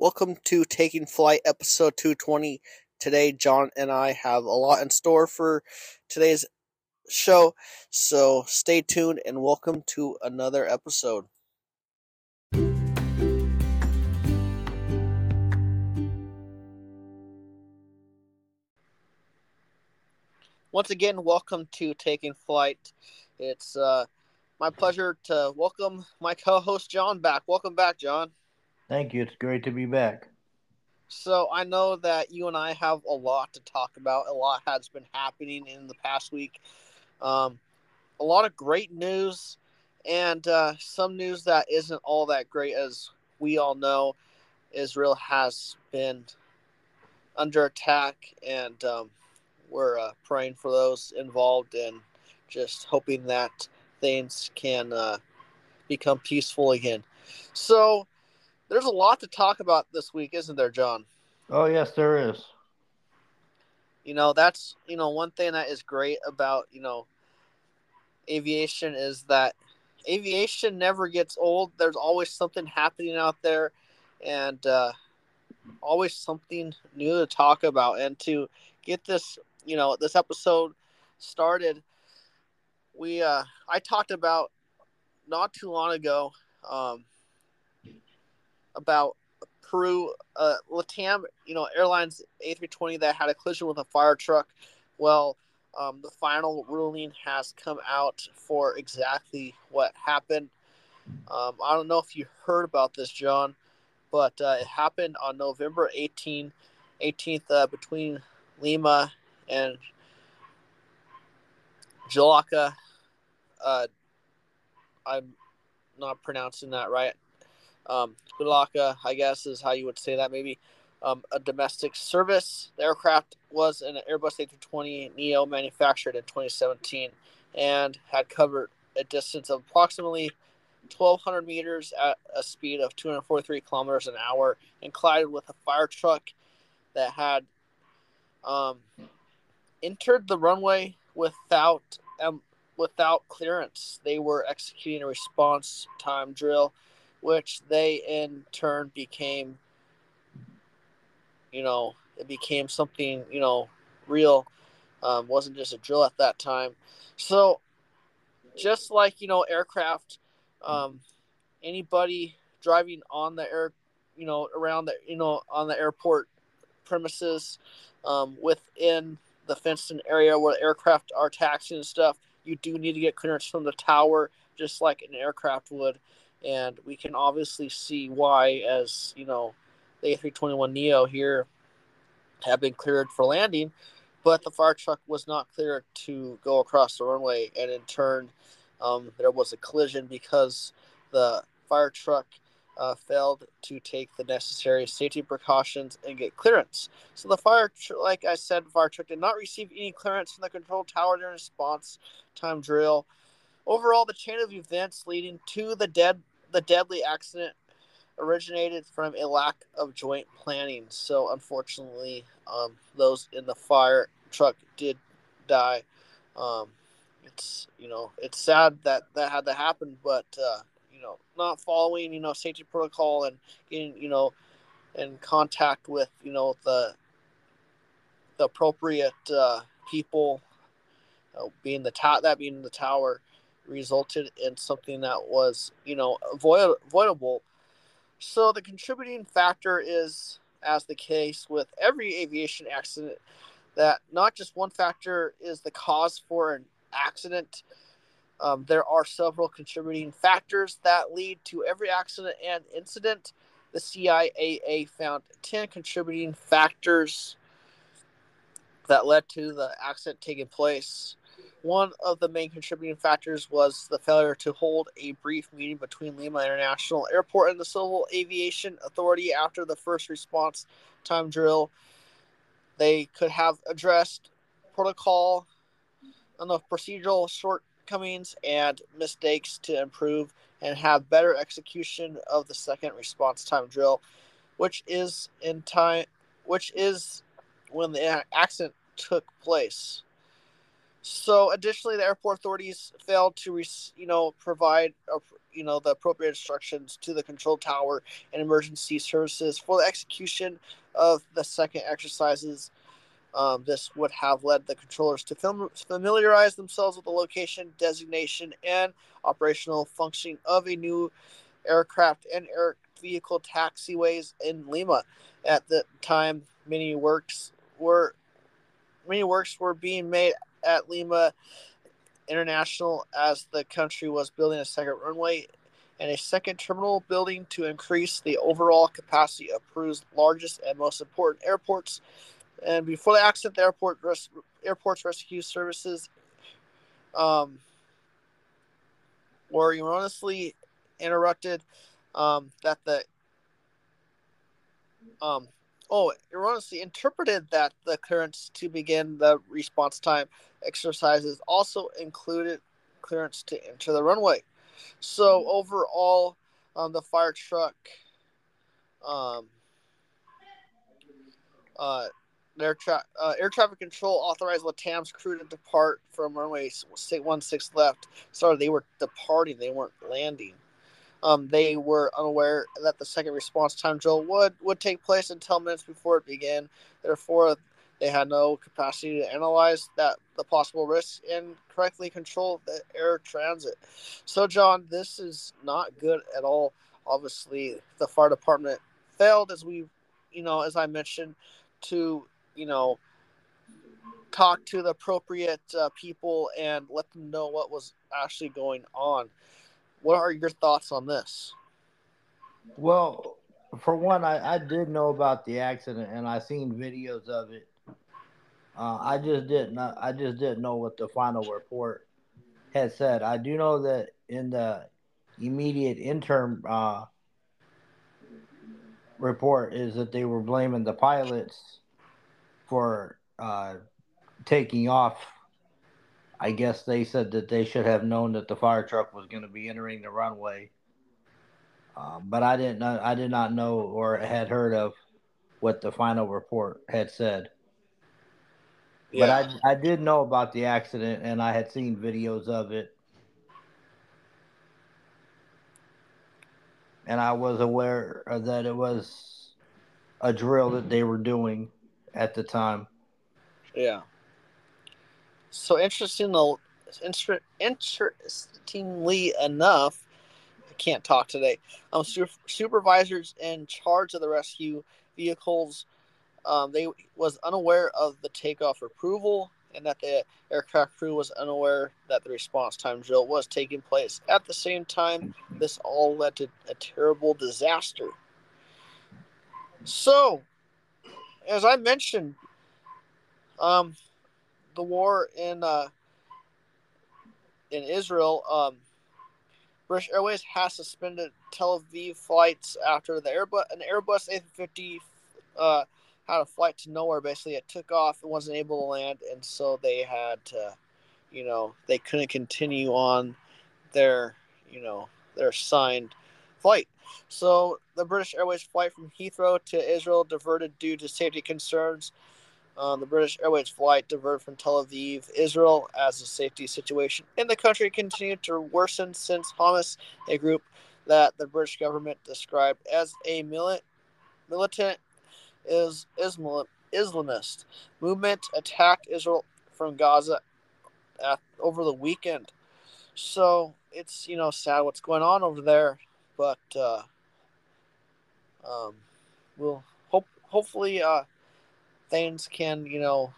Welcome to Taking Flight, episode 220. Today, John and I have a lot in store for today's show, so stay tuned and welcome to another episode. Once again, welcome to Taking Flight. It's uh, my pleasure to welcome my co host, John, back. Welcome back, John. Thank you. It's great to be back. So I know that you and I have a lot to talk about. A lot has been happening in the past week. Um, a lot of great news, and uh, some news that isn't all that great, as we all know. Israel has been under attack, and um, we're uh, praying for those involved and just hoping that things can uh, become peaceful again. So there's a lot to talk about this week, isn't there, John? Oh yes, there is. You know, that's you know one thing that is great about you know aviation is that aviation never gets old. There's always something happening out there, and uh, always something new to talk about. And to get this, you know, this episode started, we uh, I talked about not too long ago um, about Peru, uh, Latam, you know, Airlines A320 that had a collision with a fire truck. Well, um, the final ruling has come out for exactly what happened. Um, I don't know if you heard about this, John, but uh, it happened on November 18, 18th uh, between Lima and Jalaka. Uh, I'm not pronouncing that right um, I guess is how you would say that maybe. Um, a domestic service. The aircraft was an Airbus A320 Neo manufactured in 2017 and had covered a distance of approximately 1,200 meters at a speed of 243 kilometers an hour and collided with a fire truck that had um, entered the runway without um, without clearance. They were executing a response time drill which they in turn became, you know, it became something, you know, real. Um, wasn't just a drill at that time. So, just like, you know, aircraft, um, anybody driving on the air, you know, around the, you know, on the airport premises um, within the fenced in area where the aircraft are taxiing and stuff, you do need to get clearance from the tower, just like an aircraft would and we can obviously see why, as you know, the A321 Neo here have been cleared for landing, but the fire truck was not cleared to go across the runway, and in turn, um, there was a collision because the fire truck uh, failed to take the necessary safety precautions and get clearance. So the fire, tr- like I said, fire truck did not receive any clearance from the control tower during response time drill. Overall, the chain of events leading to the dead the deadly accident originated from a lack of joint planning. So, unfortunately, um, those in the fire truck did die. Um, it's you know it's sad that that had to happen, but uh, you know not following you know safety protocol and getting you know in contact with you know the the appropriate uh, people, uh, being the ta- that being the tower resulted in something that was, you know, avoid- avoidable. So the contributing factor is, as the case with every aviation accident, that not just one factor is the cause for an accident. Um, there are several contributing factors that lead to every accident and incident. The CIAA found 10 contributing factors that led to the accident taking place. One of the main contributing factors was the failure to hold a brief meeting between Lima International Airport and the Civil Aviation Authority after the first response time drill. They could have addressed protocol and the procedural shortcomings and mistakes to improve and have better execution of the second response time drill, which is in time, which is when the accident took place. So, additionally, the airport authorities failed to, you know, provide you know the appropriate instructions to the control tower and emergency services for the execution of the second exercises. Um, this would have led the controllers to fam- familiarize themselves with the location, designation, and operational functioning of a new aircraft and air vehicle taxiways in Lima. At the time, many works were many works were being made at Lima International as the country was building a second runway and a second terminal building to increase the overall capacity of Peru's largest and most important airports. And before the accident, the airport res- airport's rescue services um, were erroneously interrupted. Um, that the um, oh, erroneously interpreted that the clearance to begin the response time exercises also included clearance to enter the runway. So overall, um, the fire truck, um, uh, air, tra- uh, air traffic control authorized LATAM's crew to depart from runway 16 left. Sorry, they were departing; they weren't landing. Um, they were unaware that the second response time drill would would take place until minutes before it began. Therefore, they had no capacity to analyze that the possible risks and correctly control the air transit. So, John, this is not good at all. Obviously, the fire department failed, as we, you know, as I mentioned, to you know talk to the appropriate uh, people and let them know what was actually going on. What are your thoughts on this? Well, for one, I, I did know about the accident and I seen videos of it. Uh, I just didn't. I just didn't know what the final report had said. I do know that in the immediate interim uh, report is that they were blaming the pilots for uh, taking off I guess they said that they should have known that the fire truck was going to be entering the runway. Um, but I didn't know. I did not know or had heard of what the final report had said. Yeah. But I I did know about the accident and I had seen videos of it. And I was aware that it was a drill that they were doing at the time. Yeah. So interesting, interestingly enough, I can't talk today. Um, su- supervisors in charge of the rescue vehicles, um, they was unaware of the takeoff approval, and that the aircraft crew was unaware that the response time drill was taking place. At the same time, this all led to a terrible disaster. So, as I mentioned, um, the war in uh, in Israel, um, British Airways has suspended Tel Aviv flights after the Airbus an Airbus A350 uh, had a flight to nowhere. Basically, it took off, it wasn't able to land, and so they had to, you know, they couldn't continue on their, you know, their signed flight. So the British Airways flight from Heathrow to Israel diverted due to safety concerns. Um, the British Airways flight diverted from Tel Aviv, Israel, as the safety situation in the country continued to worsen since Hamas, a group that the British government described as a mili- militant is Islamist movement, attacked Israel from Gaza at, over the weekend. So it's you know sad what's going on over there, but uh, um, we'll hope hopefully uh, things can, you know,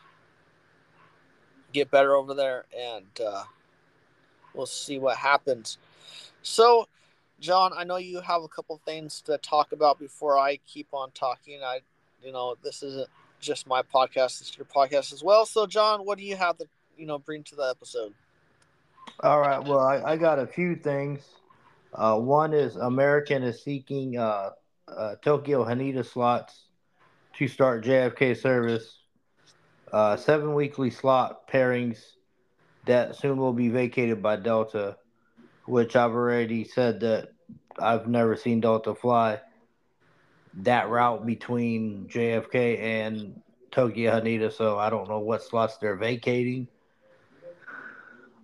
get better over there, and uh, we'll see what happens. So, John, I know you have a couple things to talk about before I keep on talking. I, you know, this isn't just my podcast; it's your podcast as well. So, John, what do you have to, you know, bring to the episode? All right. Well, I, I got a few things. Uh, one is American is seeking uh, uh, Tokyo Haneda slots to start JFK service. Uh, seven weekly slot pairings that soon will be vacated by Delta, which I've already said that I've never seen Delta fly that route between JFK and Tokyo Haneda, so I don't know what slots they're vacating.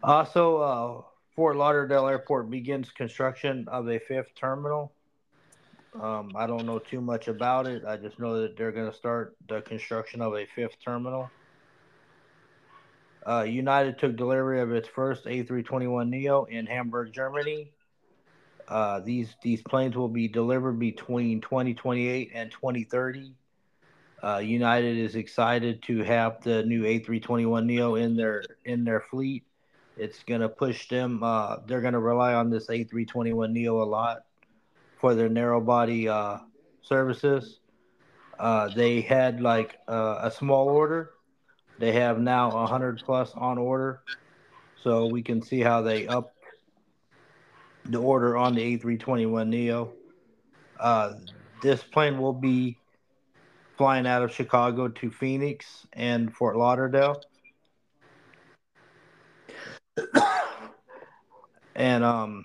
Also, uh, Fort Lauderdale Airport begins construction of a fifth terminal. Um, I don't know too much about it. I just know that they're going to start the construction of a fifth terminal. Uh, United took delivery of its first A321 Neo in Hamburg, Germany. Uh, these these planes will be delivered between 2028 and 2030. Uh, United is excited to have the new A321 Neo in their in their fleet. It's gonna push them. Uh, they're gonna rely on this A321 Neo a lot for their narrow body uh, services. Uh, they had like uh, a small order. They have now 100 plus on order, so we can see how they up the order on the A321 Neo. Uh, this plane will be flying out of Chicago to Phoenix and Fort Lauderdale. and um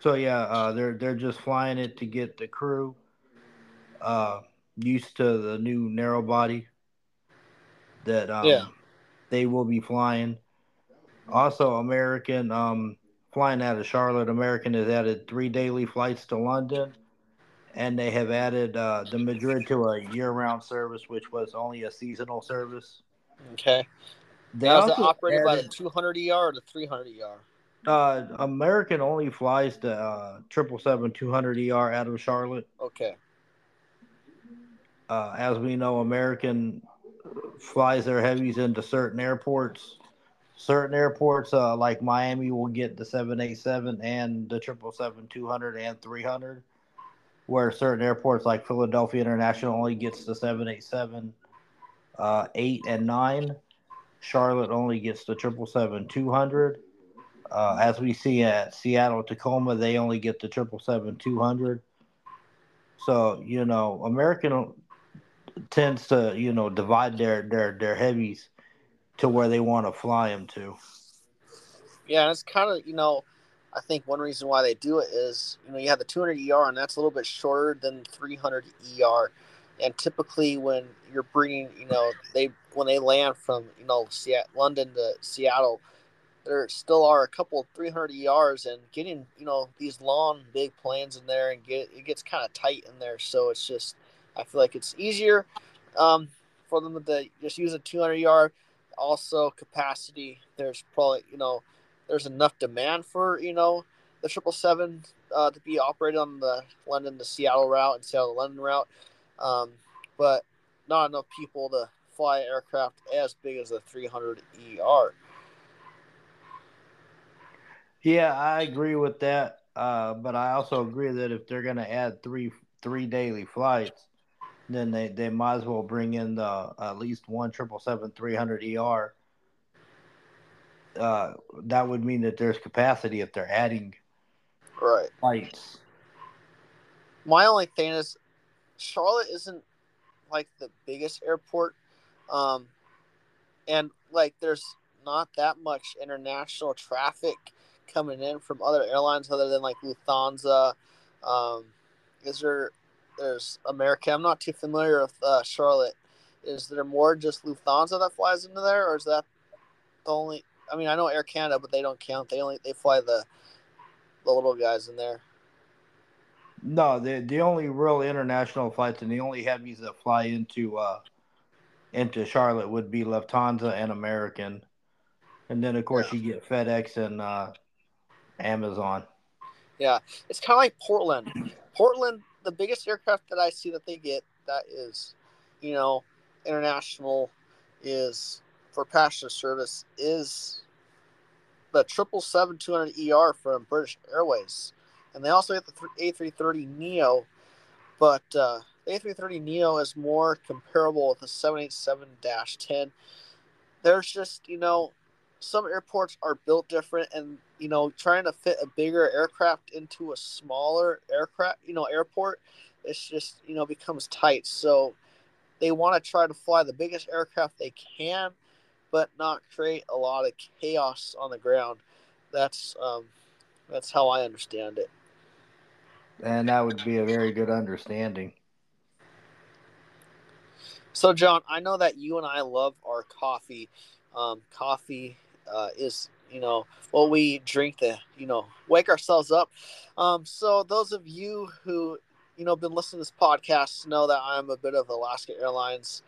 so yeah, uh, they're they're just flying it to get the crew uh, used to the new narrow body that um, Yeah. they will be flying. Also, American um, flying out of Charlotte. American has added three daily flights to London, and they have added uh, the Madrid to a year-round service, which was only a seasonal service. Okay. They Now, is it also operated by the added- 200 ER or the 300 ER? Uh, American only flies the uh, triple seven two hundred ER out of Charlotte. Okay. Uh, as we know, American flies their heavies into certain airports. Certain airports, uh, like Miami, will get the seven eight seven and the triple seven two hundred and three hundred. Where certain airports, like Philadelphia International, only gets the seven eight seven, uh, eight and nine. Charlotte only gets the triple seven two hundred. Uh, as we see at Seattle Tacoma, they only get the triple seven two hundred. So you know, American tends to you know divide their their their heavies to where they want to fly them to. Yeah, it's kind of you know, I think one reason why they do it is you know you have the 200 ER and that's a little bit shorter than 300 ER, and typically when you're bringing you know they when they land from you know Seattle, London to Seattle, there still are a couple 300 ERs and getting you know these long big planes in there and get it gets kind of tight in there, so it's just I feel like it's easier um, for them to just use a 200 ER. Also capacity, there's probably you know there's enough demand for you know the triple seven uh, to be operated on the London to Seattle route and Seattle to London route, um, but not enough people to fly aircraft as big as the 300 ER. Yeah, I agree with that. Uh, but I also agree that if they're going to add three three daily flights, then they, they might as well bring in the at least one triple seven three hundred ER. Uh, that would mean that there's capacity if they're adding Right. flights. My only thing is, Charlotte isn't like the biggest airport, um, and like there's not that much international traffic coming in from other airlines other than like Lufthansa. Um, is there? There's American. I'm not too familiar with uh, Charlotte. Is there more just Lufthansa that flies into there, or is that the only? I mean, I know Air Canada, but they don't count. They only they fly the the little guys in there. No, the the only real international flights and the only heavies that fly into uh into Charlotte would be Lufthansa and American, and then of course you get FedEx and uh, Amazon. Yeah, it's kind of like Portland. Portland, the biggest aircraft that I see that they get that is, you know, international is for passenger service is the triple seven two hundred ER from British Airways, and they also get the A three thirty Neo, but uh, A three thirty Neo is more comparable with the seven eight seven ten. There's just you know some airports are built different and you know trying to fit a bigger aircraft into a smaller aircraft you know airport it's just you know becomes tight so they want to try to fly the biggest aircraft they can but not create a lot of chaos on the ground that's um that's how i understand it And that would be a very good understanding. So, John, I know that you and I love our coffee. Um, coffee uh, is you know what we drink to you know wake ourselves up. Um, so those of you who you know been listening to this podcast know that I'm a bit of Alaska Airlines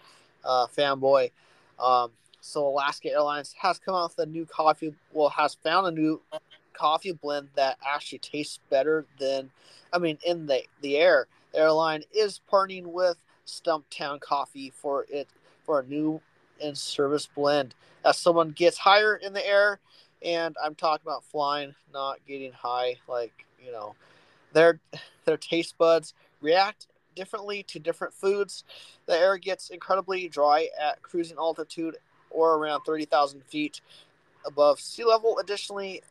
uh, fanboy. Um, so Alaska Airlines has come out with a new coffee. Well, has found a new coffee blend that actually tastes better than, I mean, in the the air. The airline is partnering with Stumptown Coffee for it for a new in service blend. As someone gets higher in the air, and I'm talking about flying, not getting high. Like you know, their their taste buds react differently to different foods. The air gets incredibly dry at cruising altitude or around 30,000 feet above sea level. Additionally,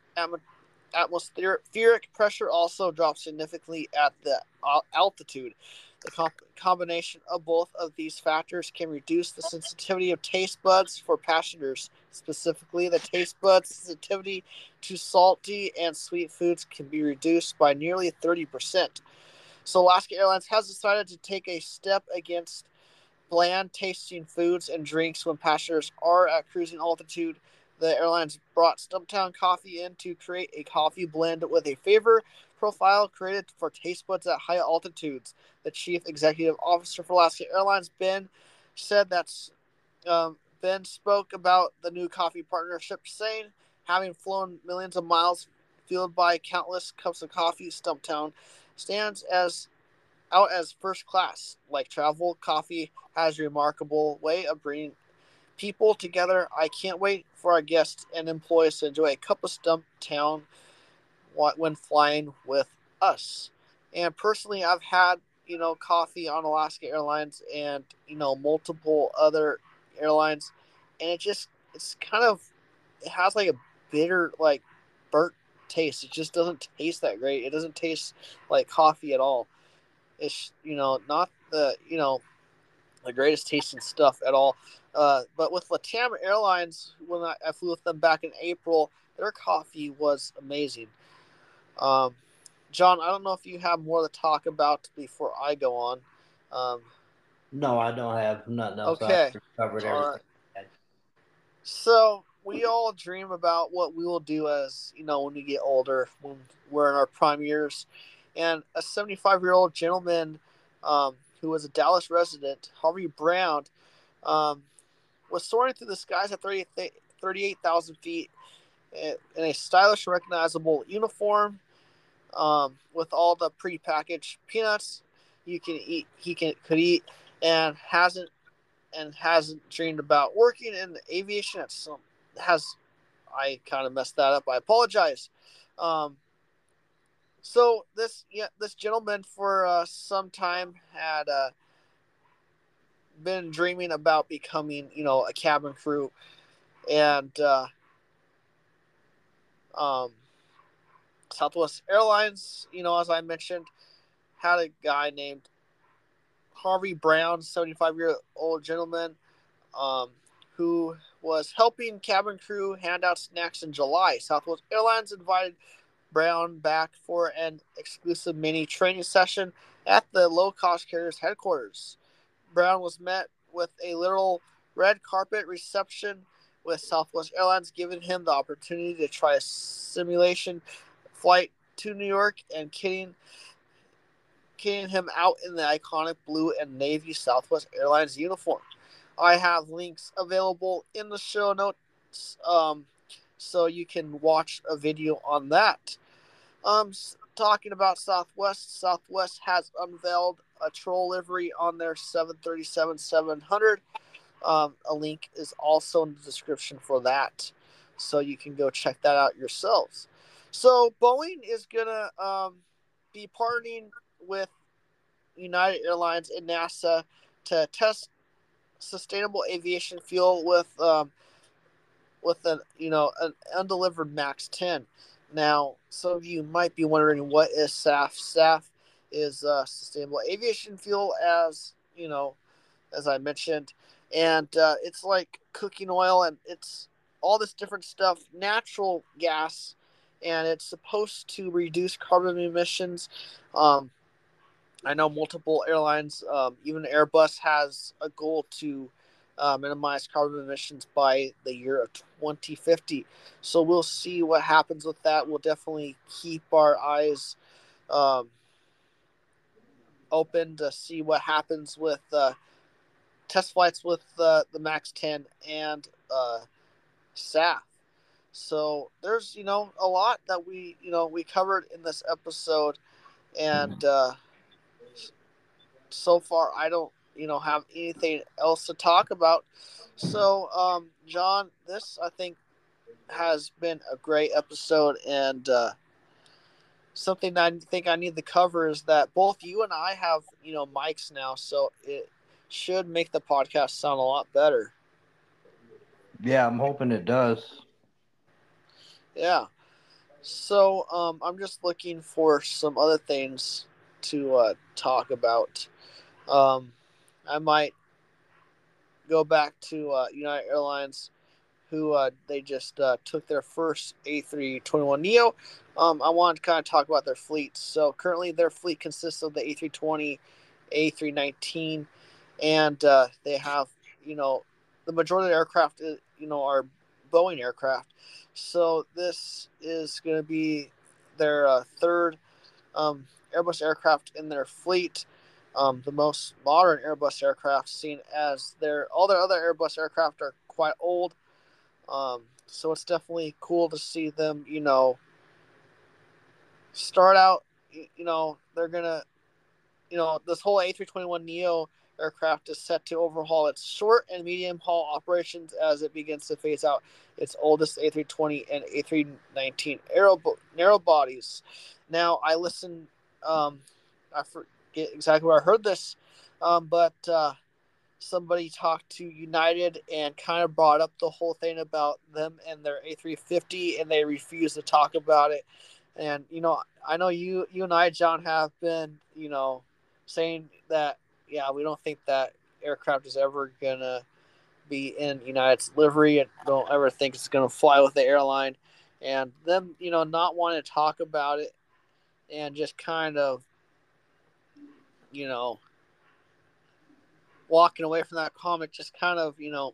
atmospheric pressure also drops significantly at the uh, altitude. The comp- combination of both of these factors can reduce the sensitivity of taste buds for passengers. Specifically, the taste buds sensitivity to salty and sweet foods can be reduced by nearly 30%. So, Alaska Airlines has decided to take a step against bland tasting foods and drinks when passengers are at cruising altitude the airlines brought Stumptown Coffee in to create a coffee blend with a favor profile created for taste buds at high altitudes. The chief executive officer for Alaska Airlines, Ben, said that um, Ben spoke about the new coffee partnership, saying, having flown millions of miles, fueled by countless cups of coffee, Stumptown stands as out as first class. Like travel, coffee has a remarkable way of bringing people together. I can't wait for our guests and employees to enjoy a cup of Stump Town when flying with us. And personally, I've had you know coffee on Alaska Airlines and you know multiple other airlines, and it just it's kind of it has like a bitter like burnt taste. It just doesn't taste that great. It doesn't taste like coffee at all. It's you know not the you know the greatest tasting stuff at all. Uh, but with Latam Airlines, when I, I, flew with them back in April, their coffee was amazing. Um, John, I don't know if you have more to talk about before I go on. Um, no, I don't have nothing else. Okay. covered everything. Right. So we all dream about what we will do as you know when we get older, when we're in our prime years. And a 75 year old gentleman um, who was a Dallas resident, Harvey Brown, um, was soaring through the skies at 38,000 feet in a stylish, recognizable uniform um, with all the pre-packaged peanuts you can eat. He can could eat and hasn't and hasn't dreamed about working in aviation. At some has I kind of messed that up. I apologize. Um, so this yeah this gentleman for uh, some time had uh, been dreaming about becoming, you know, a cabin crew, and uh, um, Southwest Airlines, you know, as I mentioned, had a guy named Harvey Brown, seventy-five year old gentleman, um, who was helping cabin crew hand out snacks in July. Southwest Airlines invited Brown back for an exclusive mini training session at the low cost carrier's headquarters. Brown was met with a literal red carpet reception with Southwest Airlines giving him the opportunity to try a simulation flight to New York and kitting, kitting him out in the iconic blue and navy Southwest Airlines uniform. I have links available in the show notes um, so you can watch a video on that. Um, talking about Southwest, Southwest has unveiled a troll livery on their 737 700. Um, a link is also in the description for that, so you can go check that out yourselves. So Boeing is gonna um, be partnering with United Airlines and NASA to test sustainable aviation fuel with um, with an you know an undelivered Max 10. Now, some of you might be wondering what is SAF. SAF is uh, sustainable aviation fuel, as you know, as I mentioned, and uh, it's like cooking oil, and it's all this different stuff, natural gas, and it's supposed to reduce carbon emissions. Um, I know multiple airlines, um, even Airbus, has a goal to uh, minimize carbon emissions by the year of 2050. So we'll see what happens with that. We'll definitely keep our eyes um, open to see what happens with uh, test flights with uh, the Max 10 and uh, SAF. So there's you know a lot that we you know we covered in this episode, and uh, so far I don't you know have anything else to talk about. So um, John, this I think has been a great episode and uh, something I think I need to cover is that both you and I have you know mics now, so it should make the podcast sound a lot better. Yeah, I'm hoping it does. Yeah. So um, I'm just looking for some other things to uh, talk about. Um, I might go back to uh, United Airlines, who uh, they just uh, took their first A321 Neo. Um, I want to kind of talk about their fleet. So currently, their fleet consists of the A320, A319, and uh, they have you know the majority of the aircraft uh, you know are Boeing aircraft. So this is going to be their uh, third um, Airbus aircraft in their fleet. Um, the most modern Airbus aircraft, seen as their all their other Airbus aircraft are quite old. Um, so it's definitely cool to see them, you know, start out. You know, they're gonna, you know, this whole A321 Neo aircraft is set to overhaul its short and medium haul operations as it begins to phase out its oldest A320 and A319 aero, narrow bodies. Now, I listened, um, I forget exactly where I heard this, um, but uh, somebody talked to United and kind of brought up the whole thing about them and their A350, and they refused to talk about it. And you know, I know you, you and I, John, have been, you know, saying that yeah, we don't think that aircraft is ever gonna be in United's livery, and don't ever think it's gonna fly with the airline. And them, you know, not wanting to talk about it, and just kind of, you know, walking away from that comic, just kind of, you know,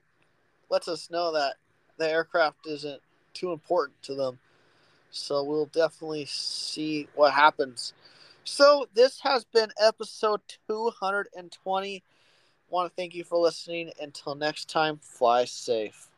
lets us know that the aircraft isn't too important to them. So we'll definitely see what happens. So this has been episode 220. Want to thank you for listening. Until next time, fly safe.